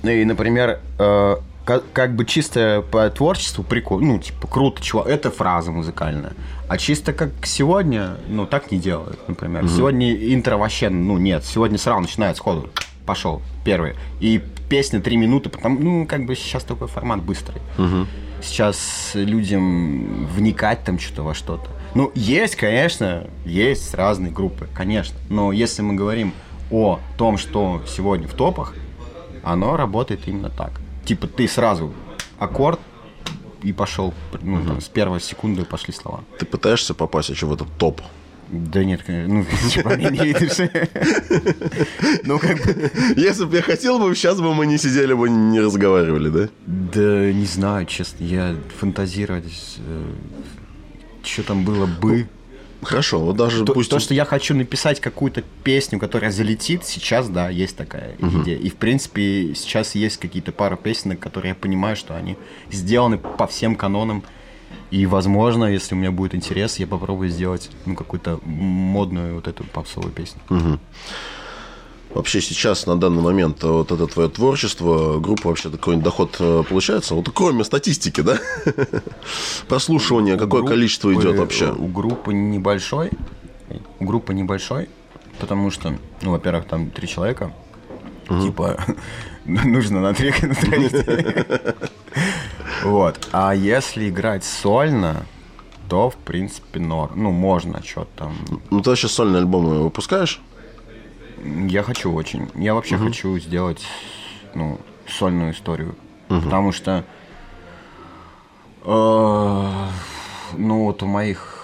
Ну И, например, э, ка- как бы чисто по творчеству прикольно, ну, типа, круто, чего, это фраза музыкальная. А чисто как сегодня, ну, так не делают, например. Сегодня интро вообще, ну, нет, сегодня сразу начинает сходу, пошел, первый. И песня три минуты, потому, ну, как бы сейчас такой формат быстрый. Сейчас людям вникать там что-то во что-то. Ну, есть, конечно, есть разные группы, конечно. Но если мы говорим о том, что сегодня в топах, оно работает именно так. Типа ты сразу аккорд и пошел, ну, там, с первой секунды пошли слова. Ты пытаешься попасть еще в этот топ. Да нет, конечно, ну, [LAUGHS] типа, не видишь. Ну, как бы, Если бы я хотел бы, сейчас бы мы не сидели бы, не разговаривали, да? да не знаю, честно, я фантазировать, что там было бы. Хорошо, вот даже То, пусть... то, что я хочу написать какую-то песню, которая залетит, сейчас, да, есть такая идея. И, в принципе, сейчас есть какие-то пара песен, которые я понимаю, что они сделаны по всем канонам. И, возможно, если у меня будет интерес, я попробую сделать ну, какую-то модную вот эту попсовую песню. Вообще сейчас, на данный момент, вот это твое творчество, группа вообще какой-нибудь доход э, получается? Вот кроме статистики, да? [LAUGHS] Прослушивание, какое У количество группы- идет вообще? У группы небольшой. У группы небольшой, потому что, ну, во-первых, там три человека. Типа, [LAUGHS] нужно на трех и [LAUGHS] на троих. Вот. А если играть сольно, то, в принципе, норм. Ну, можно что-то там. Ну, ты вообще сольные альбомы выпускаешь? Я хочу очень. Я вообще хочу сделать, ну, сольную историю. Потому что, э, ну, вот у моих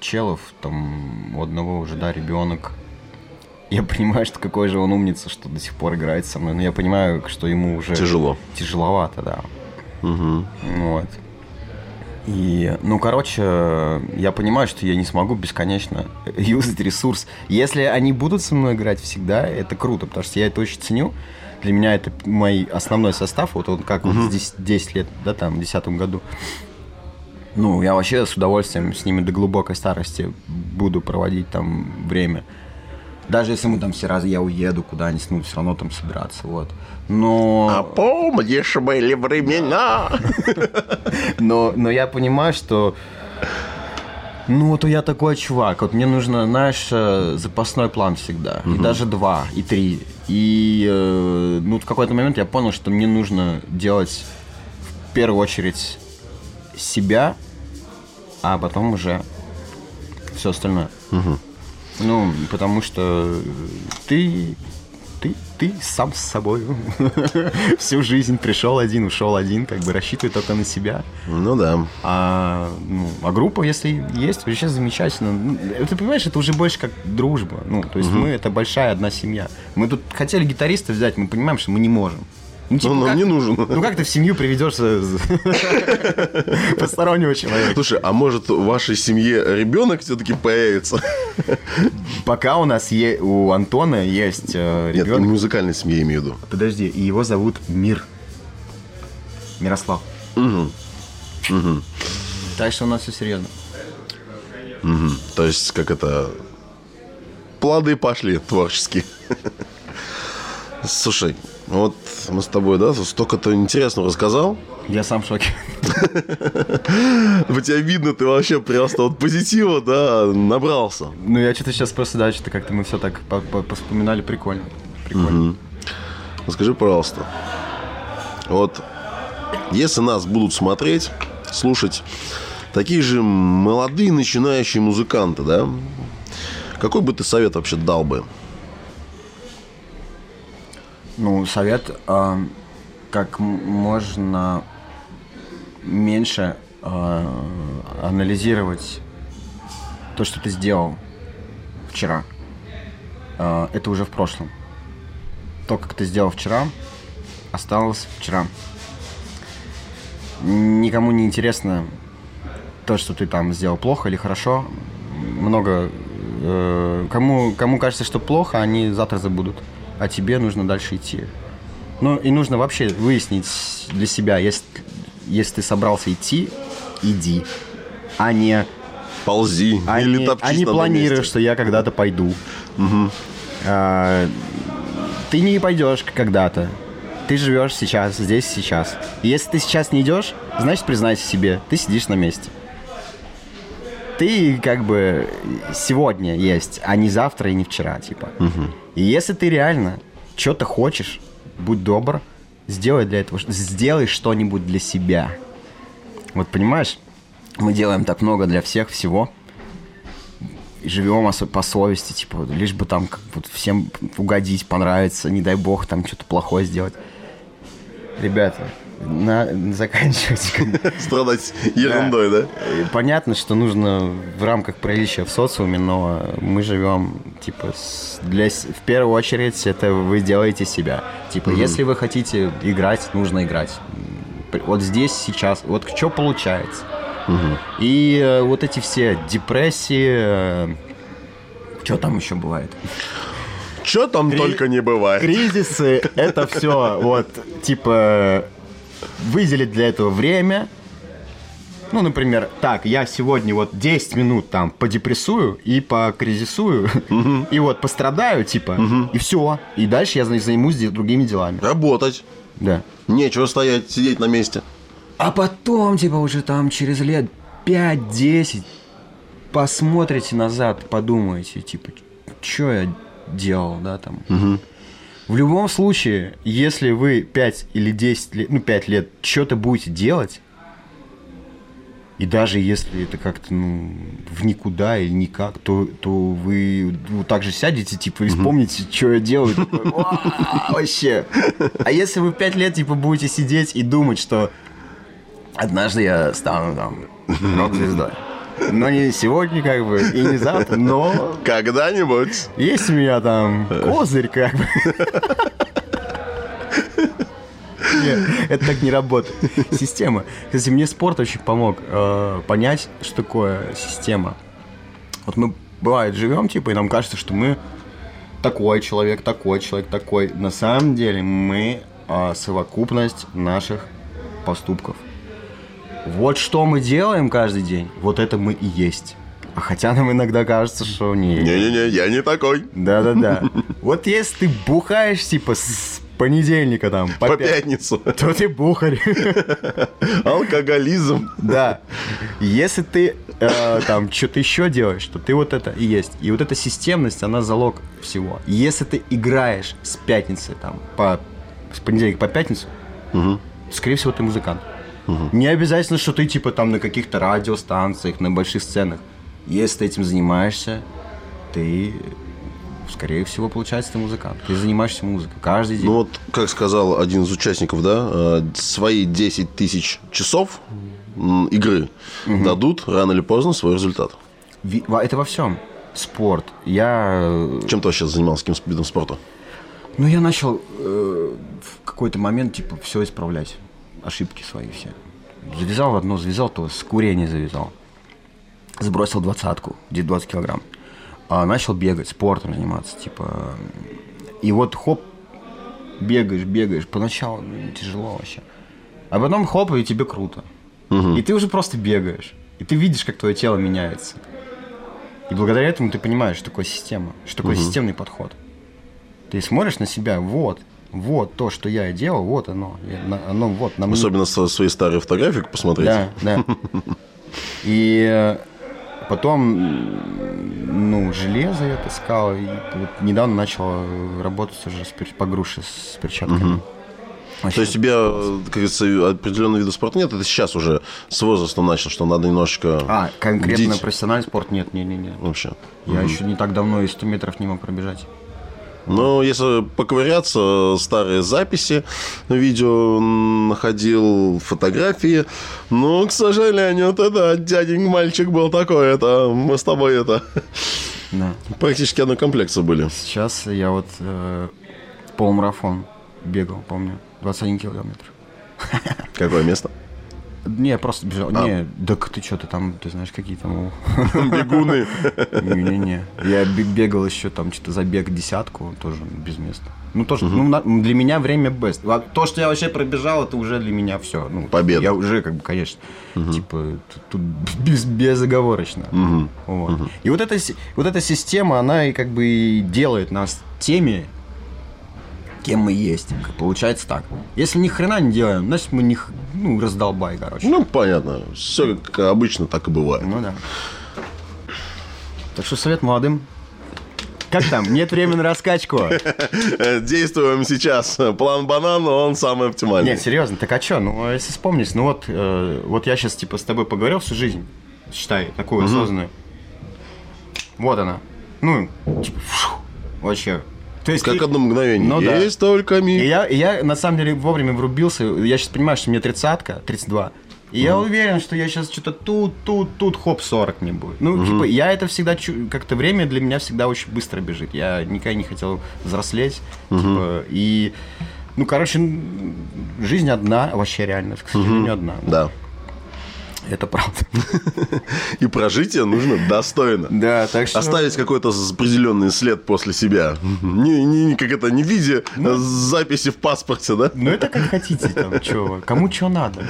челов, там, у одного уже, да, ребенок. я понимаю, что какой же он умница, что до сих пор играет со мной. Но я понимаю, что ему уже... Тяжело. Тяжеловато, да. Угу. Вот. И, ну, короче, я понимаю, что я не смогу бесконечно [LAUGHS] юзать ресурс. Если они будут со мной играть всегда, это круто, потому что я это очень ценю. Для меня это мой основной состав, вот он как вот здесь 10 лет, да, там, в 2010 году. Ну, я вообще с удовольствием с ними до глубокой старости буду проводить там время. Даже если мы там все разы я уеду куда-нибудь, ну, все равно там собираться, вот. Но... А помнишь были времена? [LAUGHS] Но, но я понимаю, что ну, вот я такой чувак. Вот мне нужно, знаешь, э, запасной план всегда. И даже два, и три. И э, ну, в какой-то момент я понял, что мне нужно делать в первую очередь себя, а потом уже все остальное. Ну, потому что ты, ты, ты сам с собой [LAUGHS] всю жизнь пришел один, ушел один, как бы рассчитывай только на себя. Ну да. А, ну, а группа, если есть, вообще замечательно. Ну, Ты понимаешь, это уже больше как дружба. Ну, то есть мы это большая одна семья. Мы тут хотели гитариста взять, мы понимаем, что мы не можем. Ну, типа, Он нам как- не нужен. Ну как ты в семью приведешь постороннего человека? Слушай, а может в вашей семье ребенок все-таки появится? Пока у нас е- у Антона есть э, Нет, ребенок. в музыкальной семье имею в виду. Подожди, и его зовут Мир. Мирослав. Так что у нас все серьезно. То есть, как это... Плоды пошли творческие. Слушай, вот мы с тобой, да, столько-то интересного рассказал. Я сам в шоке. По тебе видно, ты вообще просто вот позитива, да, набрался. Ну, я что-то сейчас просто, да, что-то как-то мы все так по- по- поспоминали, прикольно. Прикольно. Скажи, пожалуйста, вот если нас будут смотреть, слушать такие же молодые начинающие музыканты, да, какой бы ты совет вообще дал бы? Ну, совет, а, как можно меньше а, анализировать то, что ты сделал вчера. А, это уже в прошлом. То, как ты сделал вчера, осталось вчера. Никому не интересно то, что ты там сделал плохо или хорошо. Много э, кому, кому кажется, что плохо, они завтра забудут. А тебе нужно дальше идти. Ну и нужно вообще выяснить для себя, если, если ты собрался идти, иди. А не, Ползи а или не, топчись а не планируешь, месте. что я когда-то пойду. А, ты не пойдешь когда-то. Ты живешь сейчас, здесь, сейчас. И если ты сейчас не идешь, значит, признайся себе, ты сидишь на месте. Ты как бы сегодня есть, а не завтра и не вчера, типа. И если ты реально что-то хочешь, будь добр, сделай для этого, сделай что-нибудь для себя. Вот понимаешь, мы делаем так много для всех всего, живем по совести, типа, лишь бы там как вот всем угодить, понравиться, не дай бог там что-то плохое сделать. Ребята, на, заканчивайте. [LAUGHS] Страдать ерундой, да? Понятно, что нужно в рамках приличия в социуме, но мы живем, типа, для, в первую очередь это вы делаете себя. Типа, если вы хотите играть, нужно играть. Вот здесь, сейчас, вот что получается. И э, вот эти все депрессии, что там еще бывает? Че там только не бывает. Кризисы, это все, [LAUGHS] вот, типа, выделить для этого время. Ну, например, так, я сегодня вот 10 минут там подепрессую и покризисую, [LAUGHS] и вот пострадаю, типа, и все. И дальше я за- займусь другими делами. Работать. Да. Нечего стоять, сидеть на месте. А потом, типа, уже там через лет 5-10 посмотрите назад, подумаете, типа, что я делал, да, там. В любом случае, если вы 5 или 10 лет, ну, 5 лет что-то будете делать, и даже если это как-то, ну, в никуда или никак, то, то вы вот так же сядете, типа, и вспомните, что я делаю. такой, «Вау, Вообще. А если вы 5 лет, типа, будете сидеть и думать, что однажды я стану там рок-звездой. Но не сегодня, как бы, и не завтра, но Когда-нибудь. есть у меня там козырь, как бы. Нет, это так не работает. Система. Кстати, мне спорт очень помог э, понять, что такое система. Вот мы, бывает, живем, типа, и нам кажется, что мы такой человек, такой человек, такой. На самом деле мы э, совокупность наших поступков. Вот что мы делаем каждый день, вот это мы и есть. А хотя нам иногда кажется, что не. Не-не-не, я не такой. Да-да-да. [LAUGHS] Вот если ты бухаешь, типа, с понедельника там, по, По пя- пятницу. то ты бухарь. [LAUGHS] Алкоголизм. Да. Если ты э, там что-то еще делаешь, то ты вот это и есть. И вот эта системность, она залог всего. Если ты играешь с пятницы там по с понедельника по пятницу, скорее всего, ты музыкант. Не обязательно, что ты типа там на каких-то радиостанциях, на больших сценах. Если ты этим занимаешься, ты, скорее всего, получается, ты музыкант. Ты занимаешься музыкой каждый день. Ну вот, как сказал один из участников, да, э, свои 10 тысяч часов игры дадут рано или поздно свой результат. Это во всем. Спорт. Я э, Чем ты вообще занимался, каким видом спорта? Ну, я начал э, в какой-то момент, типа, все исправлять. Ошибки свои все. Завязал одно, завязал, то с курения завязал. Сбросил двадцатку, где 20 килограмм. А начал бегать, спортом заниматься, типа. И вот хоп, бегаешь, бегаешь. Поначалу ну, тяжело вообще. А потом хоп, и тебе круто. И ты уже просто бегаешь. И ты видишь, как твое тело меняется. И благодаря этому ты понимаешь, что такое система, что такое системный подход. Ты смотришь на себя, вот, вот то, что я и делал, вот оно, оно вот на мне. Особенно со- свои старые фотографии посмотреть. Да, да. И э, потом, ну, железо я таскал, и вот недавно начал работать уже с пер- с перчатками. То есть у тебя, э, как говорится, определенного вида спорта нет, это сейчас уже с возрастом начал, что надо немножечко А, конкретно бдить профессиональный спорт? Нет, не, не, не. вообще. Я еще не так давно и 100 метров не мог пробежать. Но если поковыряться, старые записи, видео находил, фотографии. Но, к сожалению, это да, дяденька мальчик был такой, это мы с тобой это Да. практически одной комплекции были. Сейчас я вот э, полумарафон бегал, помню, 21 километр. Какое место? Не, просто бежал. А. Не, так ты что, ты там, ты знаешь, какие там... [LAUGHS] Бегуны. Не-не-не. Я бе- бегал еще там что-то забег десятку, тоже без места. Ну, тоже, ну, на- для меня время best. То, что я вообще пробежал, это уже для меня все. Ну, Победа. Я уже, как бы, конечно, типа, тут, тут без, безоговорочно. Вот. И вот эта, вот эта система, она и как бы делает нас теми, кем мы есть. Получается так. Если ни хрена не делаем, значит мы не, х- ну, раздолбай, короче. Ну, понятно. Все как обычно, так и бывает. Ну да. Так что совет молодым. Как там? Нет времени на раскачку. [LAUGHS] Действуем сейчас. План банан, он самый оптимальный. Нет, серьезно, так а что? Ну, если вспомнить, ну вот, э, вот я сейчас типа с тобой поговорил всю жизнь, считай, такую осознанную. Вот она. Ну, типа, фу, вообще. То есть Как ты- одно мгновение. Ну да. Есть только И миг. я, и я на самом деле вовремя врубился. Я сейчас понимаю, что мне тридцатка, 32. И я уверен, что я сейчас что-то тут, тут, тут, хоп, 40 мне будет. Ну, типа, я это всегда, как-то время для меня всегда очень быстро бежит. Я никогда не хотел взрослеть. Типа, и, ну, короче, жизнь одна, вообще реально, к сожалению, одна. Да. Это правда. И прожить ее нужно достойно. Да, так что... Оставить какой-то определенный след после себя. Не, не, не как это, не в виде э, записи в паспорте, да? Ну, это как хотите, там, чё, кому что надо.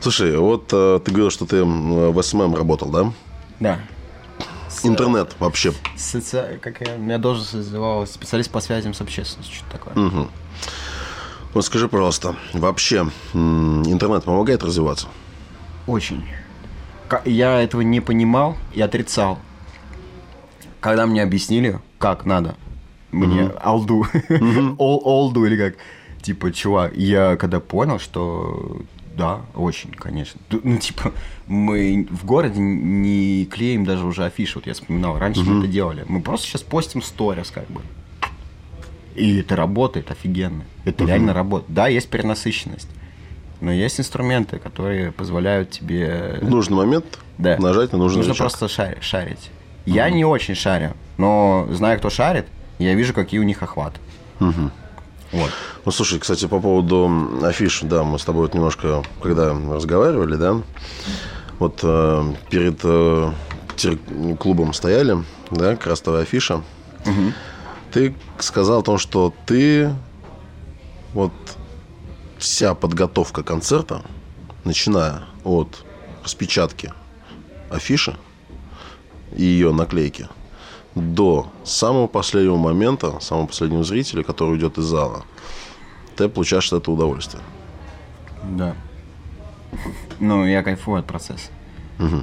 Слушай, вот э, ты говорил, что ты в СММ работал, да? Да. Интернет вообще. Соци... Как я... Меня должность называлась специалист по связям с общественностью, что-то такое. Вот скажи, пожалуйста, вообще интернет помогает развиваться? Очень. Я этого не понимал и отрицал. Когда мне объяснили, как надо, мне алду, [LAUGHS] Ол- олду или как, типа, чувак, я когда понял, что да, очень, конечно. Ну, типа, мы в городе не клеим даже уже афиши, вот я вспоминал, раньше мы это делали. Мы просто сейчас постим сторис, как бы. И это работает офигенно. Это реально работает. Да, есть перенасыщенность. Но есть инструменты, которые позволяют тебе... В нужный момент Да. нажать на нужный Нужно рычаг. просто шарить. шарить. Я не очень шарю, но знаю, кто шарит, я вижу, какие у них охваты. Вот. Ну, слушай, кстати, по поводу афиш, да, мы с тобой вот немножко, когда разговаривали, да, вот э, перед э, клубом стояли, да, красная афиша. Ты сказал о том, что ты вот вся подготовка концерта, начиная от распечатки афиши и ее наклейки до самого последнего момента, самого последнего зрителя, который уйдет из зала, ты получаешь этого удовольствие. Да. Ну, я кайфую от процесса. Э,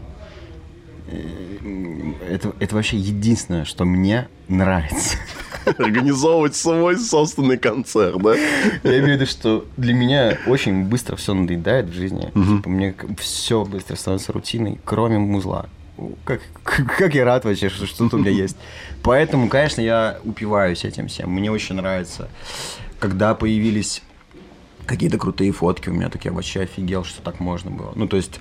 Это, это вообще единственное, что мне нравится. [LAUGHS] Организовывать свой собственный концерт, да? Я имею в виду, что для меня очень быстро все надоедает в жизни. Типа, мне все быстро становится рутиной, кроме музла. Как, как, я рад вообще, что что-то у меня есть. Поэтому, конечно, я упиваюсь этим всем. Мне очень нравится, когда появились какие-то крутые фотки у меня, так я вообще офигел, что так можно было. Ну, то есть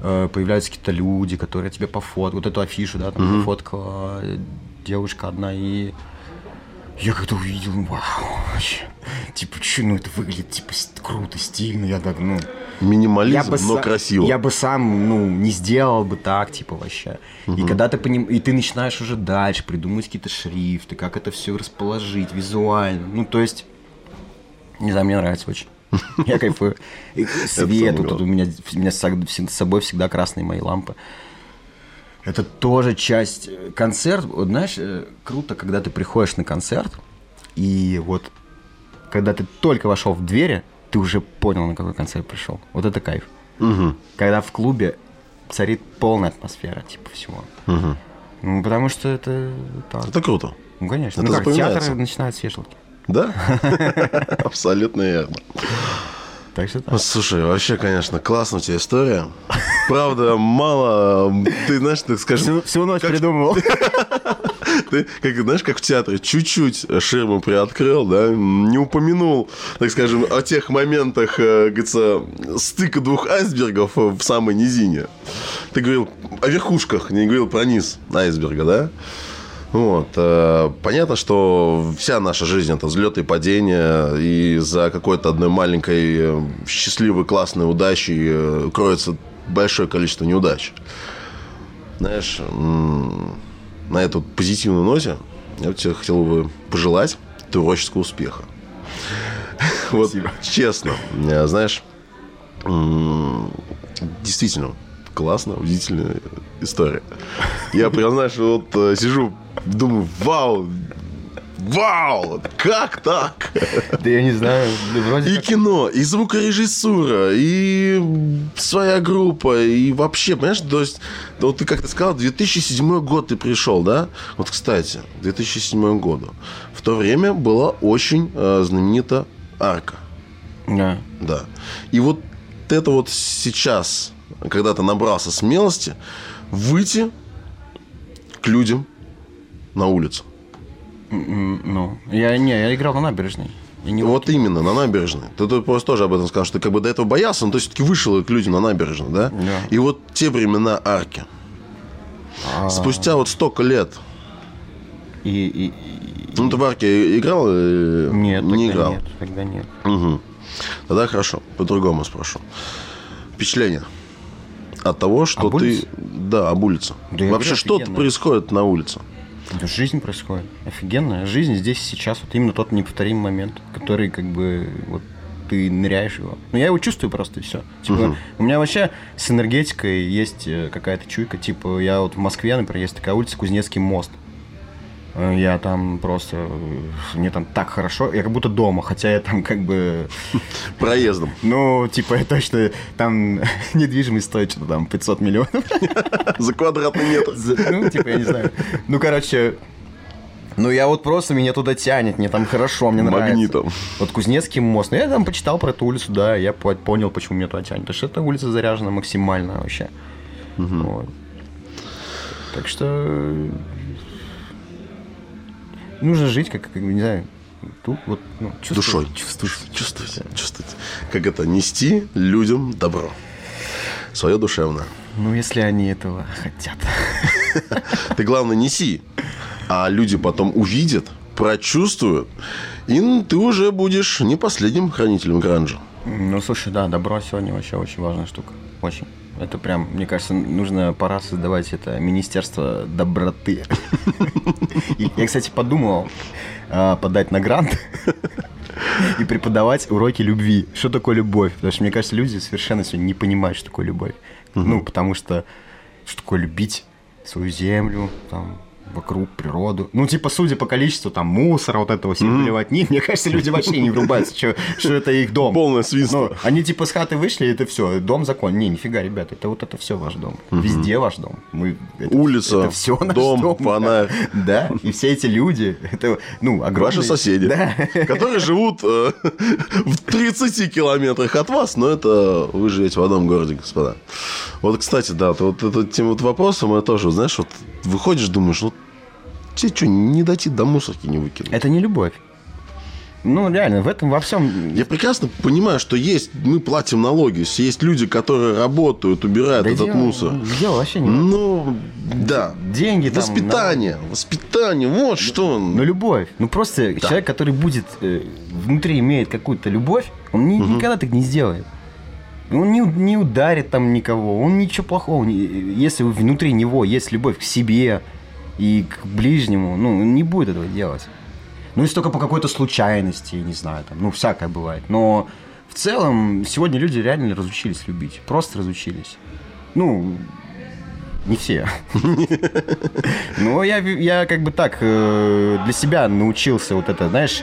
э, появляются какие-то люди, которые тебе пофоткают. Вот эту афишу, да, там пофоткала э, девушка одна, и я как-то увидел, вау, вообще. Типа, че, ну это выглядит, типа, круто, стильно, я так, ну... Минимализм, но са- красиво. Я бы сам, ну, не сделал бы так, типа, вообще. И когда ты поним... И ты начинаешь уже дальше придумывать какие-то шрифты, как это все расположить визуально. Ну, то есть, не знаю, мне нравится очень. Я кайфую. Свет, тут у меня, у меня с с собой всегда красные мои лампы. Это тоже часть э, концерт. Вот знаешь, э, круто, когда ты приходишь на концерт, и вот когда ты только вошел в двери, ты уже понял, на какой концерт пришел. Вот это кайф. Когда в клубе царит полная атмосфера, типа всего. Ну, потому что это так. Это круто. Ну, конечно. это ну, как театр начинает с вешалки. Да? [LAUGHS] Абсолютно верно. Так что так. Слушай, вообще, конечно, классная у тебя история. Правда, мало, ты знаешь, так скажем, Всю, всю ночь как- придумывал. [LAUGHS] Ты, как, знаешь, как в театре, чуть-чуть ширму приоткрыл, да, не упомянул, так скажем, о тех моментах, э, говорится, стыка двух айсбергов в самой низине. Ты говорил о верхушках, не говорил про низ айсберга, да? Вот. э, Понятно, что вся наша жизнь это взлеты и падения, и за какой-то одной маленькой э, счастливой, классной удачей кроется большое количество неудач. Знаешь, на эту позитивную ноте я бы тебе хотел бы пожелать творческого успеха. [LAUGHS] Вот честно, знаешь, действительно классно, удивительная история. Я прям, знаешь, вот э, сижу, думаю, вау, вау, как так? Да я не знаю, вроде И как- кино, и звукорежиссура, и своя группа, и вообще, понимаешь, то есть, вот ты как ты сказал, 2007 год ты пришел, да? Вот, кстати, 2007 году. В то время была очень э, знаменита арка, Да. да. И вот это вот сейчас, когда ты набрался смелости, выйти к людям на улицу. Ну, я не, я играл на набережной. Не Вот именно, на набережной. Ты, тут просто тоже об этом сказал, что ты как бы до этого боялся, но ты все-таки вышел к людям на набережную, да? Да. И вот те времена арки. А, Спустя вот столько лет. И, и- и- Ну, ты в арке играл? Нет, не тогда играл. нет, тогда нет. Мгм. Тогда хорошо, по-другому спрошу. Впечатление от того, что Об ты... улице? Да, об улице. Да Вообще, что офигенно. происходит на улице? Жизнь происходит. Офигенная. Жизнь здесь сейчас. Вот именно тот неповторимый момент, который как бы вот ты ныряешь его. Ну, я его чувствую просто, и все. Типа, у меня вообще с энергетикой есть э, какая-то чуйка. Типа, я вот в Москве, например, есть такая улица Кузнецкий мост. Э, Я там просто... э, Мне там так хорошо. Я как будто дома, хотя я там как бы... [LAUGHS] Проездом. Ну, типа, я точно... Там [LAUGHS] недвижимость стоит что-то там 500 миллионов. [LAUGHS] За квадратный метр. Ну, типа, я не знаю. Ну, короче, ну я вот просто меня туда тянет, мне там хорошо, мне нравится. Магнитом. Вот Кузнецкий мост. Ну, я там почитал про эту улицу, да, я по- понял, почему меня туда тянет. Потому что эта улица заряжена максимально вообще. Вот. Так что нужно жить, как, как, не знаю, Тут вот, ну, чувствую, Душой. Чувствую. Чувствуйте, чувствуйте. Как это? Нести людям добро. Свое душевное. Ну, если они этого хотят. [LAUGHS] Ты, главное, неси. А люди потом увидят, прочувствуют, и ты уже будешь не последним хранителем гранжа. Ну, слушай, да, добро сегодня вообще очень важная штука. Очень. Это прям, мне кажется, нужно пора создавать это Министерство доброты. Я, кстати, подумал а, подать на грант [LAUGHS] и преподавать уроки любви. Что такое любовь? Потому что, мне кажется, люди совершенно сегодня не понимают, что такое любовь. Ну, потому что что такое любить свою землю, там, вокруг природу. Ну, типа, судя по количеству там мусора, вот этого всего поливать них, мне кажется, люди вообще не врубаются, что, что это их дом. Полное свинство. Ну, они типа с хаты вышли, и это все, дом закон. Не, нифига, ребята, это вот это все ваш дом. Везде ваш дом. Мы, это, Улица, это все наш дом, дом. фонарь. [LAUGHS] Да, и все эти люди, это, ну, огромные... Ваши соседи, Да. которые живут э, [LAUGHS] в 30 километрах от вас, но это вы живете в одном городе, господа. Вот, кстати, да, вот этим вот вопросом я тоже, знаешь, вот выходишь, думаешь, ну, тебе что, не дойти до мусорки не выкинуть? Это не любовь. Ну, реально, в этом во всем... Я прекрасно понимаю, что есть, мы платим налоги, есть люди, которые работают, убирают Да этот дело- мусор. Дело вообще не... Ну, да. Деньги там... Воспитание, воспитание, вот что. Ну, любовь. Ну, просто человек, который будет э, внутри имеет какую-то любовь, он ни- никогда так не сделает. Он не, не ударит там никого, он ничего плохого. не- Если внутри него есть любовь к себе и к ближнему, ну, не будет этого делать. Ну, если только по какой-то случайности, не знаю, там, ну, всякое бывает. Но в целом сегодня люди реально разучились любить. Просто разучились. Ну, не все. [LAUGHS] Но я, я как бы так э, для себя научился вот это, знаешь,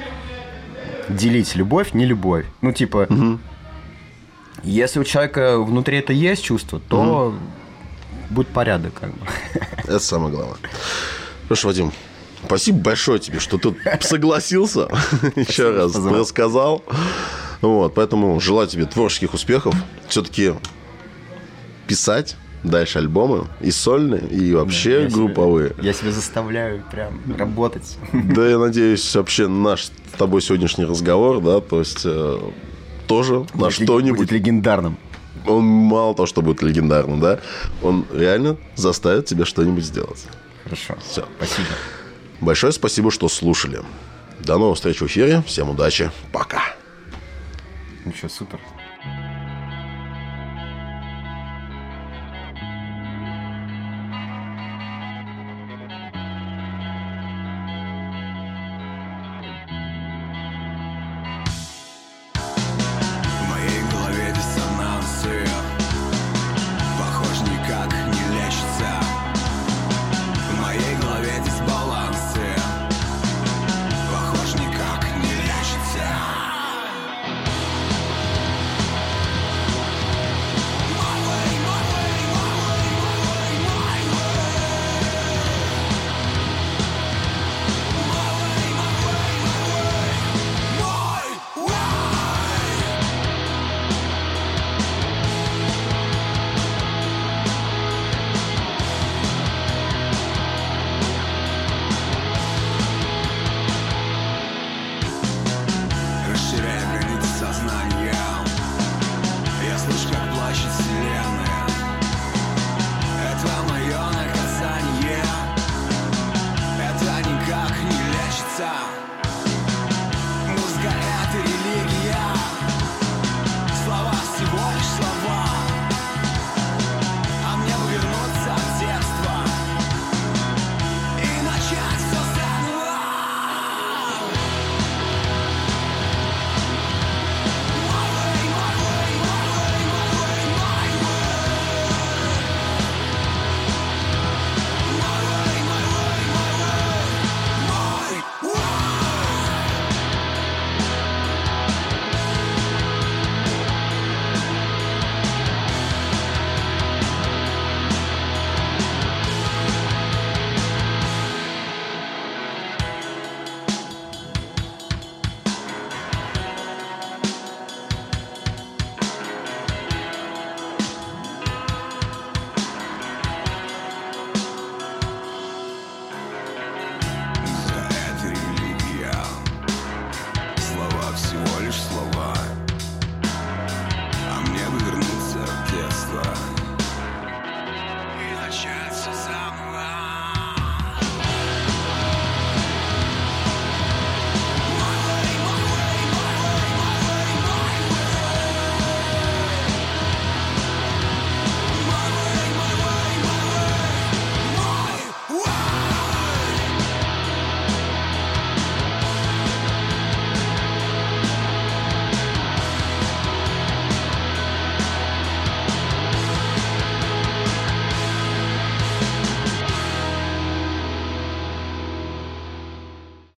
делить любовь, не любовь. Ну, типа, если у человека внутри это есть чувство, то будет порядок, как бы. Это самое главное. Хорошо, Вадим, спасибо большое тебе, что ты согласился, еще раз рассказал. Вот, поэтому желаю тебе творческих успехов. Все-таки писать дальше альбомы и сольные, и вообще Я себя- групповые. я себя заставляю прям работать. Да, я надеюсь, вообще наш с тобой сегодняшний разговор, да, то есть э, тоже на что-нибудь Будет легендарным. Он мало того, что будет легендарным, да, он реально заставит тебя что-нибудь сделать. Хорошо. Всё. Спасибо. Большое спасибо, что слушали. До новых встреч в эфире. Всем удачи. Пока. Ну что, супер.